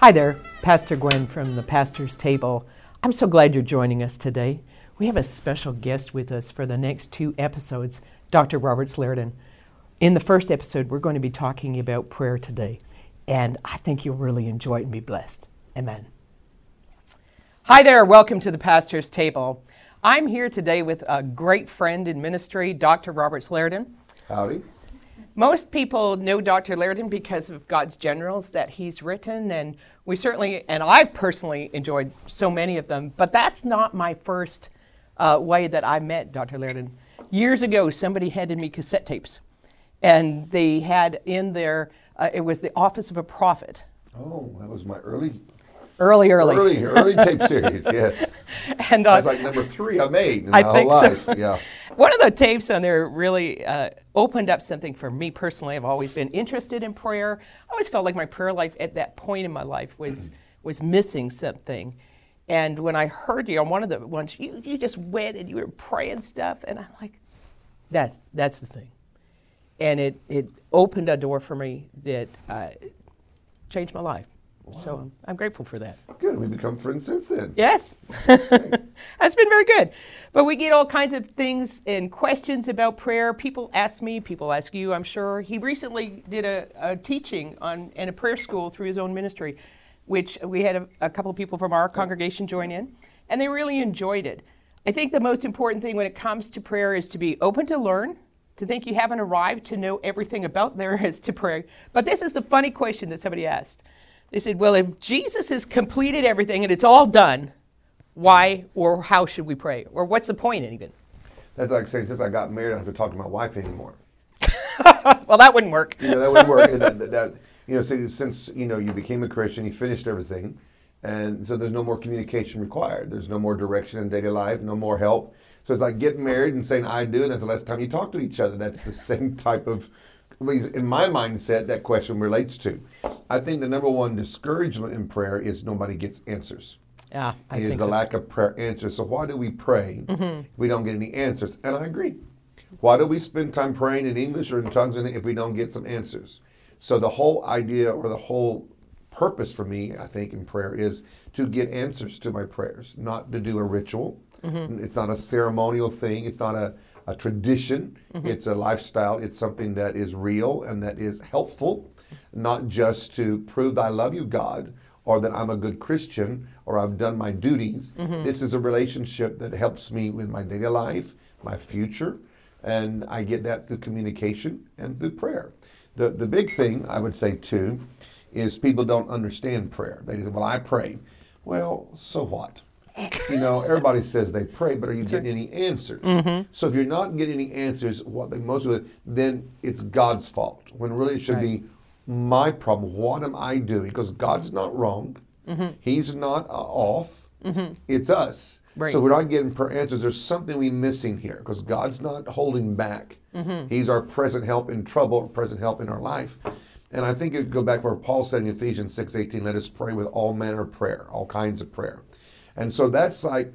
Hi there, Pastor Gwen from the Pastor's Table. I'm so glad you're joining us today. We have a special guest with us for the next two episodes, Dr. Roberts Liardon. In the first episode, we're going to be talking about prayer today, and I think you'll really enjoy it and be blessed. Amen. Hi there, welcome to the Pastor's Table. I'm here today with a great friend in ministry, Dr. Roberts Liardon. Howdy. Most people know Dr. Liardon because of God's Generals that he's written, and we certainly, and I've personally enjoyed so many of them, but that's not my first uh, way that I met Dr. Liardon. Years ago, somebody handed me cassette tapes, and they had in there, uh, it was the Office of a Prophet. Oh, that was my early, Early, early. early, early tape series. Yes, and uh, that's like number three I made in I my think whole so. Yeah. One of the tapes on there really uh, opened up something for me personally. I've always been interested in prayer. I always felt like my prayer life at that point in my life was was missing something. And when I heard you on one of the ones, you, you just went and you were praying stuff, and I'm like, that that's the thing. And it it opened a door for me that uh, changed my life. So I'm, grateful for that. Good. We've become friends since then. Yes, that's been very good. But we get all kinds of things and questions about prayer. People ask me, people ask you, I'm sure. He recently did a, a teaching on in a prayer school through his own ministry, which we had a, a couple of people from our congregation join in, and they really enjoyed it. I think the most important thing when it comes to prayer is to be open to learn, to think you haven't arrived to know everything about there is to pray. But this is the funny question that somebody asked. They said, Well, if Jesus has completed everything and it's all done, why or how should we pray? Or what's the point, even? That's like saying since I got married, I don't have to talk to my wife anymore. well, that wouldn't work. You know that wouldn't work. That, that, that- you know, since, since you know you became a Christian, you finished everything, and so there's no more communication required. There's no more direction in daily life, no more help. So it's like getting married and saying "I do," and that's the last time you talk to each other. That's the same type of, at least in my mindset, that question relates to. I think the number one discouragement in prayer is nobody gets answers. Yeah, I It is the so. lack of prayer answers. So why do we pray if mm-hmm. we don't get any answers? And I agree. Why do we spend time praying in English or in tongues if we don't get some answers? So the whole idea or the whole purpose for me, I think, in prayer is to get answers to my prayers, not to do a ritual. Mm-hmm. It's not a ceremonial thing. It's not a, a tradition. Mm-hmm. It's a lifestyle. It's something that is real and that is helpful, not just to prove I love you, God, or that I'm a good Christian or I've done my duties. Mm-hmm. This is a relationship that helps me with my daily life, my future, and I get that through communication and through prayer. The, the big thing I would say too is people don't understand prayer. They say, Well, I pray. Well, so what? You know, everybody says they pray, but are you getting any answers? Mm-hmm. So if you're not getting any answers, what they most of it, then it's God's fault. When really it should be my problem. What am I doing? Because God's not wrong. Mm-hmm. He's not uh, off. Mm-hmm. It's us. Right. So we're not getting per answers. There's something we missing here because God's not holding back. He's our present help in trouble, present help in our life. And I think it would go back where Paul said in Ephesians 6:18, let us pray with all manner of prayer, all kinds of prayer. And so that's like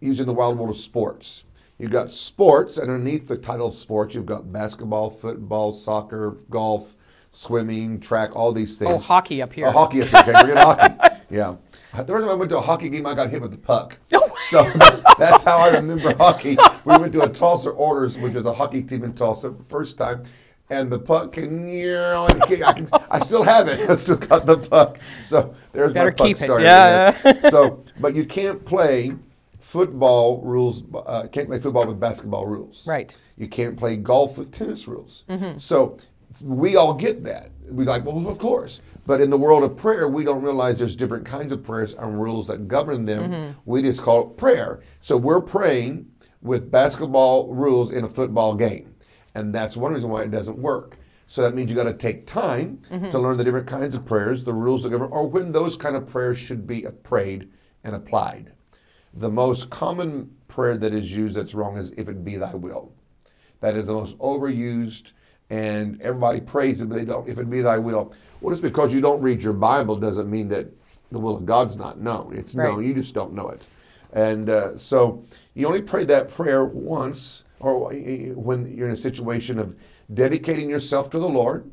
using the wild world of sports. You've got sports, and underneath the title sports, you've got basketball, football, soccer, golf, swimming, track, all these oh, things. Oh, hockey up here. Oh, hockey, okay, forget hockey. Yeah. The first time I went to a hockey game, I got hit with the puck. So that's how I remember hockey. We went to a Tulsa Oilers, which is a hockey team in Tulsa, first time, and the puck came. You know, I, can, I still have it. I still got the puck. So there's Better my puck keep it. story. Yeah, so, but you can't play football rules. Uh, can't play football with basketball rules. Right. You can't play golf with tennis rules. So we all get that. We like, well, of course. But in the world of prayer, we don't realize there's different kinds of prayers and rules that govern them. We just call it prayer. So we're praying with basketball rules in a football game. And that's one reason why it doesn't work. So that means you got to take time to learn the different kinds of prayers, the rules of government, or when those kind of prayers should be prayed and applied. The most common prayer that is used that's wrong is if it be thy will. That is the most overused, and everybody prays it, but they don't. If it be thy will, well, just because you don't read your Bible doesn't mean that the will of God's not known. It's Right. known. You just don't know it. And uh, so you only pray that prayer once, or when you're in a situation of dedicating yourself to the Lord,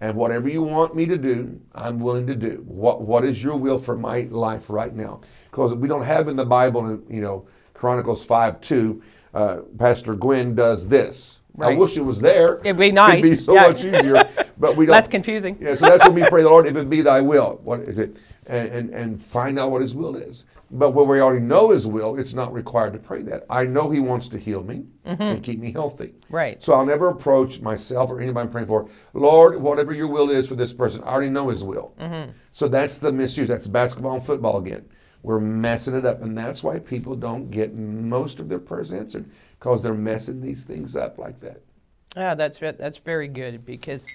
And whatever you want me to do, I'm willing to do. What What is your will for my life right now? Because we don't have in the Bible, you know, Chronicles 5 2, uh, Pastor Gwen does this. I wish it was there. It'd be nice, It'd be so yeah. much easier. But we don't. Less confusing. Yeah, so that's what we pray, the Lord, if it be thy will. What is it? And, and, and find out what his will is. But when we already know his will, it's not required to pray that. I know he wants to heal me and keep me healthy. Mm-hmm. Right. So I'll never approach myself or anybody I'm praying for, Lord, whatever your will is for this person, I already know his will. Mm-hmm. So that's the misuse. That's basketball and football again. We're messing it up. And that's why people don't get most of their prayers answered because they're messing these things up like that. Yeah, that's that's very good because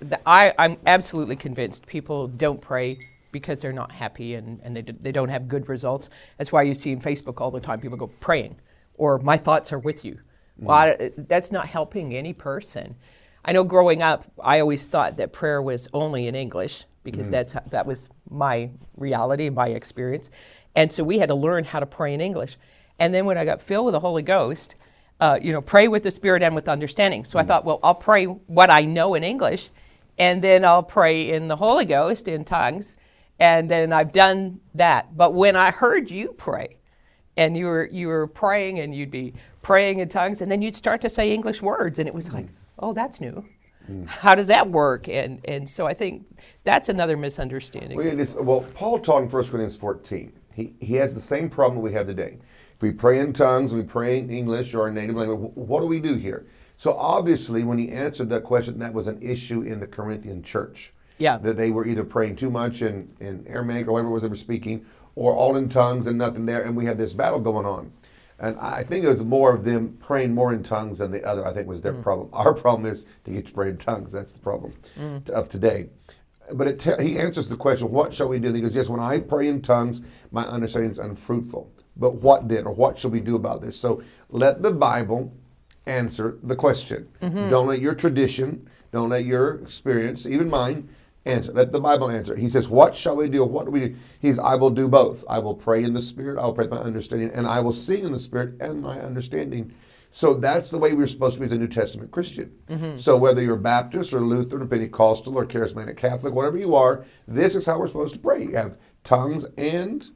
the, I I'm absolutely convinced people don't pray because they're not happy and, and they, d- they don't have good results. That's why you see in Facebook all the time people go praying or my thoughts are with you. Mm-hmm. Well, I, that's not helping any person. I know growing up, I always thought that prayer was only in English because mm-hmm. that's how, that was my reality, my experience, and so we had to learn how to pray in English. And then when I got filled with the Holy Ghost, uh, you know, pray with the Spirit and with understanding. So I mm-hmm. thought, well, I'll pray what I know in English, and then I'll pray in the Holy Ghost in tongues, and then I've done that. But when I heard you pray, and you were you were praying, and you'd be praying in tongues, and then you'd start to say English words, and it was like, oh, that's new. How does that work? And and so I think that's another misunderstanding. Well, well, Paul taught in 1 Corinthians 14. He, he has the same problem we have today. If we pray in tongues, we pray in English or our native language, what do we do here? So obviously, when he answered that question, that was an issue in the Corinthian church. Yeah. That they were either praying too much in, in Aramaic or whatever was they were speaking, or all in tongues and nothing there, and we had this battle going on. And I think it was more of them praying more in tongues than the other, I think was their mm. problem. Our problem is to get to pray in tongues. That's the problem t- of today. But it te- he answers the question, what shall we do? And he goes, yes, when I pray in tongues, my understanding is unfruitful. But what then, or what shall we do about this? So let the Bible answer the question. Mm-hmm. Don't let your tradition, don't let your experience, even mine, answer. Let the Bible answer. He says, What shall we do? What do we do? He's, I will do both. I will pray in the Spirit, I will pray with my understanding, and I will sing in the Spirit and my understanding. So that's the way we're supposed to be the New Testament Christian. So whether you're Baptist or Lutheran or Pentecostal or Charismatic Catholic, whatever you are, this is how we're supposed to pray. You have tongues and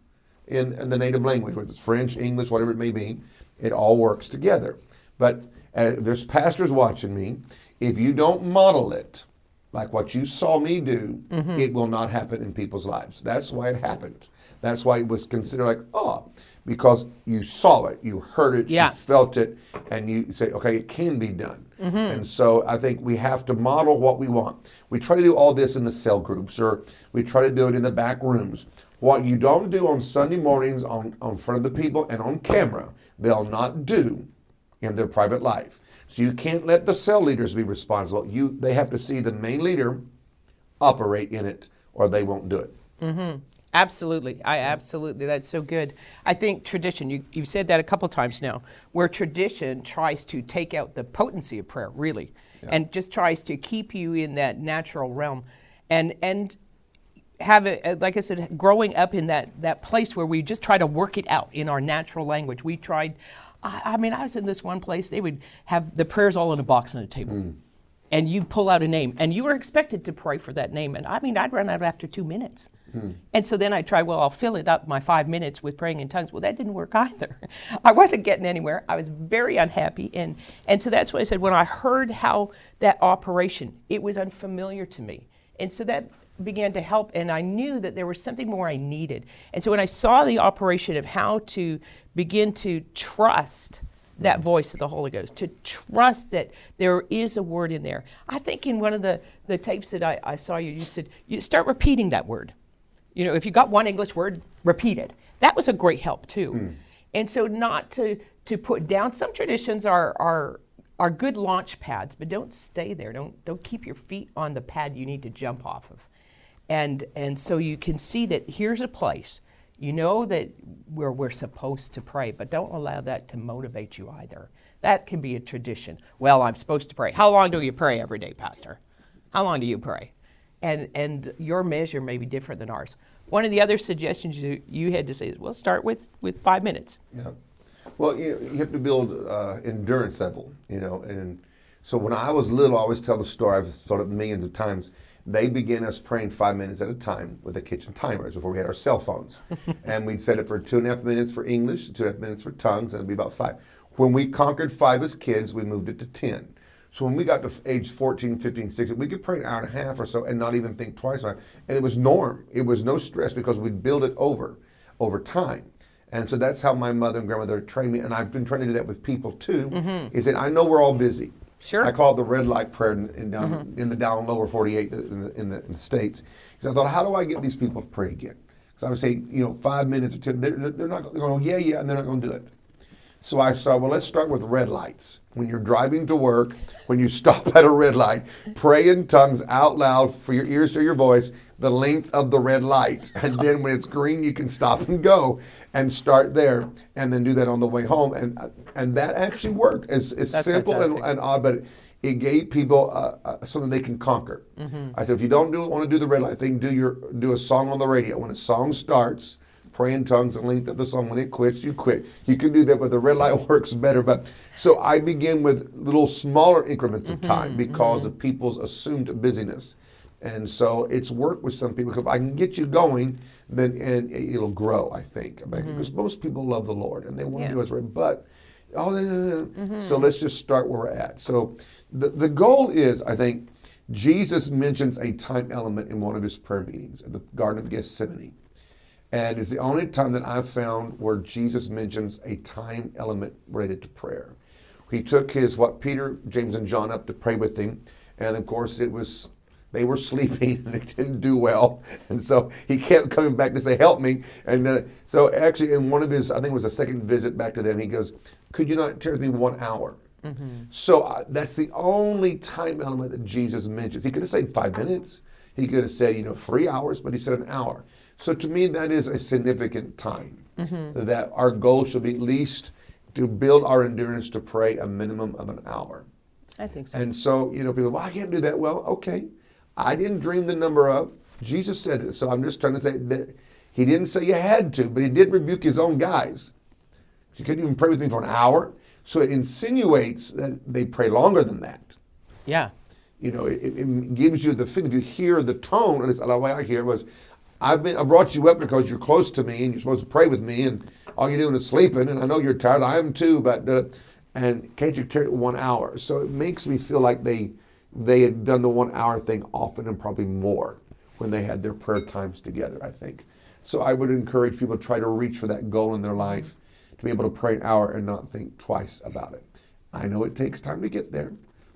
in, in the native language, whether it's French, English, whatever it may be, it all works together. But uh, there's pastors watching me. If you don't model it, like what you saw me do, mm-hmm. it will not happen in people's lives. That's why it happened. That's why it was considered like, oh, because you saw it, you heard it, Yeah. you felt it, and you say, okay, it can be done. Mm-hmm. And so I think we have to model what we want. We try to do all this in the cell groups, or we try to do it in the back rooms. What you don't do on Sunday mornings on, on front of the people and on camera, they'll not do in their private life. So you can't let the cell leaders be responsible. You they have to see the main leader operate in it, or they won't do it. Mm-hmm. Absolutely. I absolutely. That's so good. I think tradition, you, you've said that a couple times now, where tradition tries to take out the potency of prayer, really, and just tries to keep you in that natural realm. And, and have it, uh, like I said, growing up in that, that place where we just try to work it out in our natural language. We tried, I, I mean, I was in this one place, they would have the prayers all in a box on a table. Mm. And you pull out a name, and you were expected to pray for that name. And I mean, I'd run out after two minutes. Hmm. And so then I tried, well, I'll fill it up my five minutes with praying in tongues. Well, that didn't work either. I wasn't getting anywhere. I was very unhappy. And, and so that's what I said. When I heard how that operation, it was unfamiliar to me. And so that began to help. And I knew that there was something more I needed. And so when I saw the operation of how to begin to trust that mm. voice of the Holy Ghost, to trust that there is a word in there. I think in one of the, the tapes that I, I saw you, you said, you start repeating that word. You know, if you got one English word, repeat it. That was a great help too. Mm. And so not to to put down some traditions are are are good launch pads, but don't stay there. Don't don't keep your feet on the pad you need to jump off of. And and so you can see that here's a place. You know that where we're supposed to pray, but don't allow that to motivate you either. That can be a tradition. Well, I'm supposed to pray. How long do you pray every day, Pastor? How long do you pray? and and your measure may be different than ours. One of the other suggestions you, you had to say is, well, start with with five minutes. Yeah. Well, you, you have to build uh, endurance level, you know, and So when I was little, I always tell the story. I've told it millions of times. They began us praying five minutes at a time with the kitchen timers before we had our cell phones, and we'd set it for two and a half minutes for English, two and a half minutes for tongues, and it'd be about five. When we conquered five as kids, we moved it to ten. So when we got to age 14, 15, 16, we could pray an hour and a half or so and not even think twice about it. And it was norm. It was no stress because we'd build it over, over time. And so that's how my mother and grandmother trained me. And I've been trying to do that with people too. Mm-hmm. Is that I know we're all busy. Sure. I call it the red light prayer in, in down mm-hmm. in the down lower 48 in the, in the, in the states. Because I thought, how do I get these people to pray again? Because I would say, you know, five minutes or ten. They're, they're not they're going, yeah, yeah, and they're not going to do it. So I started, well, let's start with red lights. When you're driving to work, when you stop at a red light, pray in tongues out loud for your ears to your voice, the length of the red light. And then when it's green, you can stop and go and start there and then do that on the way home. And and that actually worked. It's, it's That's simple and, fantastic. and odd, but it gave people uh, uh, something they can conquer. I said, if you don't do want to do the red light thing, do your do a song on the radio. When a song starts, pray in tongues the length of the song. When it quits, you quit. You can do that, but the red light works better. But so I begin with little smaller increments of mm-hmm, time because of mm-hmm. people's assumed busyness. And so it's worked with some people. Because if I can get you going, then and it'll grow. I think because mm-hmm. most people love the Lord and they want Yeah. to do what's right. But oh, no, no, no. so let's just start where we're at. So the the goal is, I think, Jesus mentions a time element in one of his prayer meetings at the Garden of Gethsemane. And it's the only time that I've found where Jesus mentions a time element related to prayer. He took his what Peter, James, and John up to pray with him, and of course it was they were sleeping and they didn't do well, and so he kept coming back to say, "Help me!" And uh, so actually, in one of his, I think it was a second visit back to them, he goes, "Could you not tarry with me one hour?" So uh, that's the only time element that Jesus mentions. He could have said five minutes. He could have said, you know, three hours, but he said an hour. So to me, that is a significant time. Mm-hmm. That our goal should be at least to build our endurance to pray a minimum of an hour. I think so. And so, you know, people, well, I can't do that. Well, okay. I didn't dream the number up. Jesus said it. So I'm just trying to say that he didn't say you had to, but he did rebuke his own guys. You couldn't even pray with me for an hour. So it insinuates that they pray longer than that. yeah. You know, it, it gives you the feeling. You hear the tone, and it's the way I hear it was, I've been I brought you up because you're close to me and you're supposed to pray with me, and all you're doing is sleeping. And I know you're tired. I am too, but uh, and can't you carry it one hour? So it makes me feel like they they had done the one hour thing often and probably more when they had their prayer times together. I think. So I would encourage people to try to reach for that goal in their life, to be able to pray an hour and not think twice about it. I know it takes time to get there,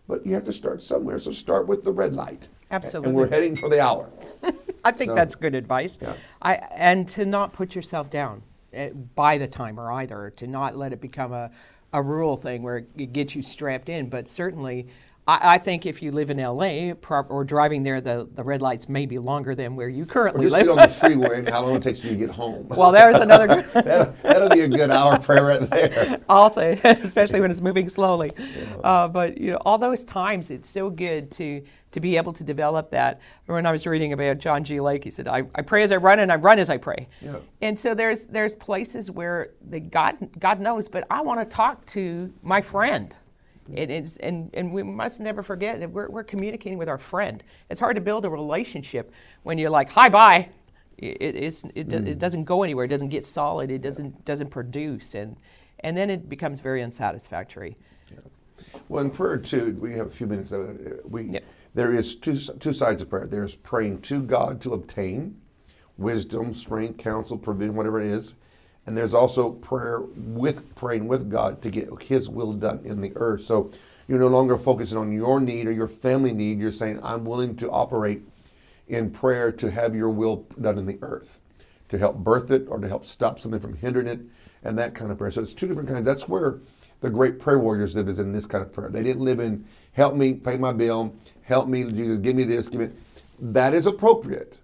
but you have to start somewhere. So start with the red light. Absolutely. And we're heading for the hour. I think So- that's good advice. Yeah. I and to not put yourself down eh, by the timer either. To not let it become a, a rule thing where it gets you strapped in. But certainly, I, I think if you live in LA prop, or driving there, the, the red lights may be longer than where you currently live. on the freeway and how long it takes you to get home. well, there's another. good- that'll, that'll be a good hour prayer right there. I'll say, especially when it's moving slowly. Uh, but you know, all those times, it's so good to to be able to develop that. When I was reading about John G. Lake, he said, "I, I pray as I run, and I run as I pray." Yeah. And so there's there's places where the God God knows, but I want to talk to my friend. It is, and, and we must never forget that we're, we're communicating with our friend. It's hard to build a relationship when you're like, hi, bye. It, it's, it, do- it doesn't go anywhere. It doesn't get solid. It doesn't, doesn't produce. And, and then it becomes very unsatisfactory. Well, in prayer too, we have a few minutes. Uh, we Yeah. there is two two sides of prayer. There's praying to God to obtain wisdom, strength, counsel, provision, whatever it is, and there's also prayer with praying with God to get His will done in the earth. So you're no longer focusing on your need or your family need. You're saying, "I'm willing to operate in prayer to have Your will done in the earth, to help birth it or to help stop something from hindering it, and that kind of prayer." So it's two different kinds. That's where the great prayer warriors live is in this kind of prayer. They didn't live in help me pay my bill, help me Jesus, give me this, give me. That is appropriate,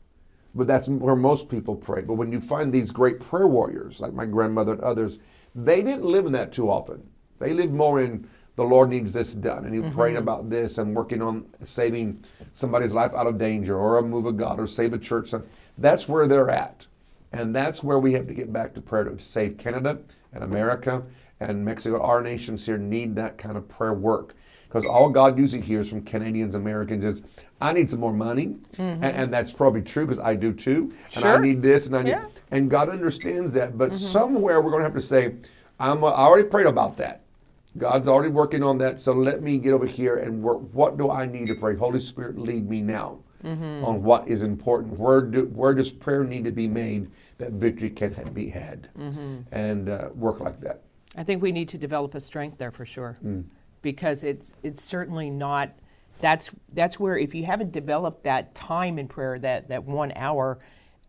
but that's where most people pray. But when you find these great prayer warriors like my grandmother and others, they didn't live in that too often. They lived more in the Lord needs this done, and he mm-hmm. praying about this and working on saving somebody's life out of danger or a move of God or save a church. That's where they're at. And that's where we have to get back to prayer to save Canada and America and Mexico. Our nations here need that kind of prayer work because all God usually hears from Canadians, Americans is, I need some more money. Mm-hmm. And, and that's probably true because I do too. And I need this and I need, Yeah. and God understands that. But mm-hmm. somewhere we're going to have to say, I'm, I already prayed about that. God's already working on that. So let me get over here and work. What do I need to pray? Holy Spirit, lead me now mm-hmm. on what is important. Where, do, where does prayer need to be made that victory can ha- be had? And uh, work like that. I think we need to develop a strength there for sure, mm. Because it's it's certainly not. That's that's where if you haven't developed that time in prayer, that that one hour,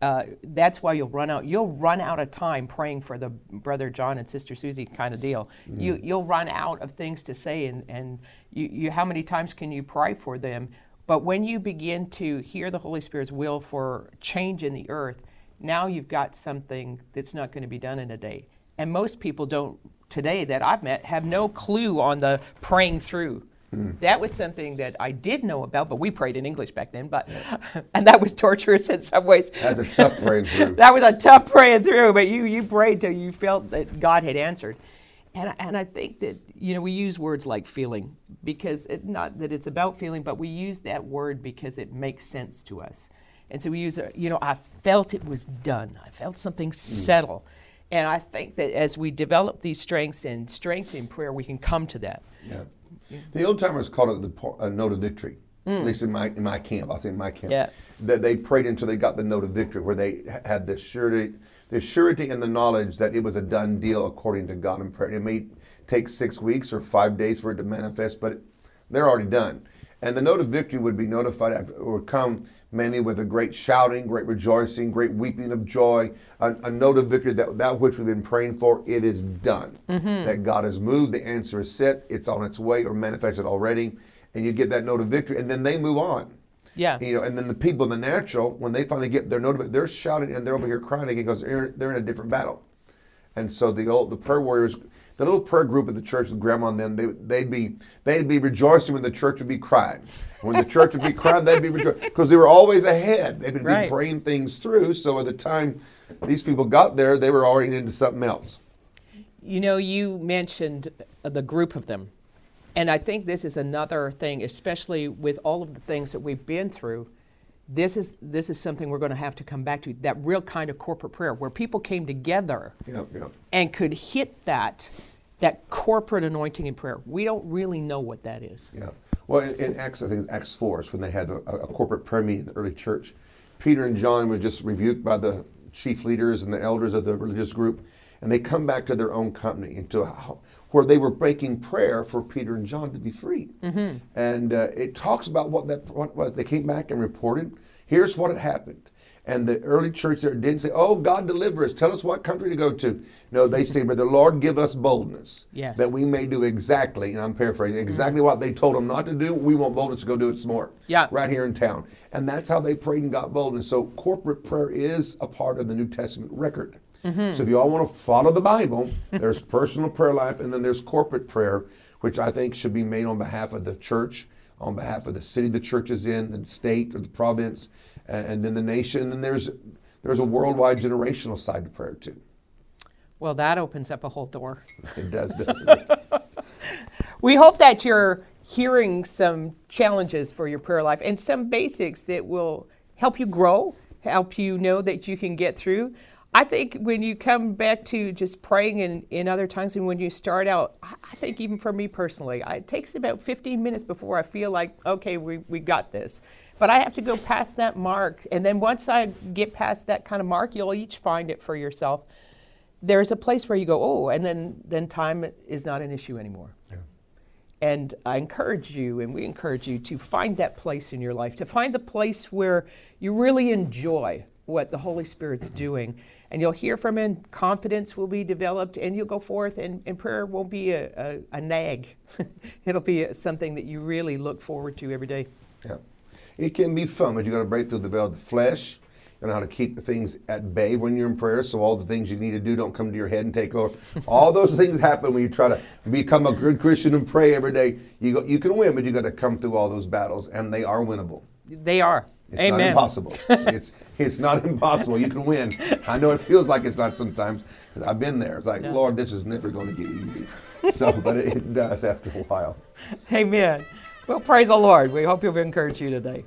uh, that's why you'll run out. You'll run out of time praying for the brother John and sister Susie kind of deal. You you'll run out of things to say, and and you, you how many times can you pray for them? But when you begin to hear the Holy Spirit's will for change in the earth, now you've got something that's not going to be done in a day. And most people don't today that I've met have no clue on the praying through. Hmm. That was something that I did know about, but we prayed in English back then. But and that was torturous in some ways. That's a tough praying through. that was a tough praying through, but you you prayed till you felt that God had answered. And, and I think that you know we use words like feeling because it, not that it's about feeling, but we use that word because it makes sense to us. And so we use it, you know I felt it was done. I felt something hmm. settle. And I think that as we develop these strengths and strength in prayer, we can come to that. Yeah. The old timers called it the note of victory. At mm. least in my in my camp, say in my camp. Yeah. That they prayed until they got the note of victory, where they had the surety, the surety and the knowledge that it was a done deal according to God in prayer. It may take six weeks or five days for it to manifest, but they're already done. And the note of victory would be notified after, or come many with a great shouting, great rejoicing, great weeping of joy, a, a note of victory that that which we've been praying for, it is done. Mm-hmm. That God has moved, the answer is set, it's on its way or manifested already, and you get that note of victory, and then they move on. Yeah. You know, and then the people in the natural, when they finally get their note of it, they're shouting and they're over here crying again because they're, they're in a different battle. And so the old the prayer warriors, the little prayer group at the church with grandma and them, they, they'd be they'd be rejoicing when the church would be crying. When the church would be crying, they'd be rejoicing because they were always ahead. They'd been Right. praying things through. So at the time these people got there, they were already into something else. You know, you mentioned the group of them. And I think this is another thing, especially with all of the things that we've been through. This is this is something we're going to have to come back to. That real kind of corporate prayer where people came together Yeah, yeah. and could hit that that corporate anointing in prayer. We don't really know what that is. Yeah. Well, in, in Acts, I think it's Acts 4 is when they had a, a corporate prayer meeting in the early church. Peter and John were just rebuked by the chief leaders and the elders of the religious group, and they come back to their own company into a, where they were breaking prayer for Peter and John to be free. And uh, it talks about what that what, what they came back and reported. Here's what had happened. And the early church there didn't say, "Oh, God deliver us. Tell us what country to go to." No, they said, "But the Lord give us boldness, Yes. that we may do exactly." And I'm paraphrasing exactly mm-hmm. what they told them not to do. We want boldness to go do it some more. Yeah. right here in town. And that's how they prayed and got boldness. So corporate prayer is a part of the New Testament record. Mm-hmm. So if you all want to follow the Bible, there's personal prayer life, and then there's corporate prayer, which I think should be made on behalf of the church, on behalf of the city the church is in, the state or the province, and, and then the nation. And there's there's a worldwide generational side to prayer too. Well, that opens up a whole door. It does, doesn't it? We hope that you're hearing some challenges for your prayer life and some basics that will help you grow, help you know that you can get through. I think when you come back to just praying in, in other tongues and when you start out, I I think even for me personally, I, it takes about 15 minutes before I feel like, okay, we, we got this. But I have to go past that mark. And then once I get past that kind of mark, you'll each find it for yourself. There's a place where you go, oh, and then, then time is not an issue anymore. And I encourage you, and we encourage you, to find that place in your life, to find the place where you really enjoy what the Holy Spirit's doing. And you'll hear from Him, confidence will be developed, and you'll go forth, and, and prayer won't be a, a, a nag. It'll be a, something that you really look forward to every day. Yeah. It can be fun, but you got to break through the veil of the flesh. and how to keep the things at bay when you're in prayer, so all the things you need to do don't come to your head and take over. all those things happen when you try to become a good Christian and pray every day. You go, you can win, but you got to come through all those battles, and they are winnable. They are. It's Amen. not impossible. it's it's not impossible. You can win. I know it feels like it's not sometimes. 'cause I've been there. It's like, Lord, this is never going to get easy. So, but it, it does after a while. Amen. Well, praise the Lord. We hope you've encouraged you today.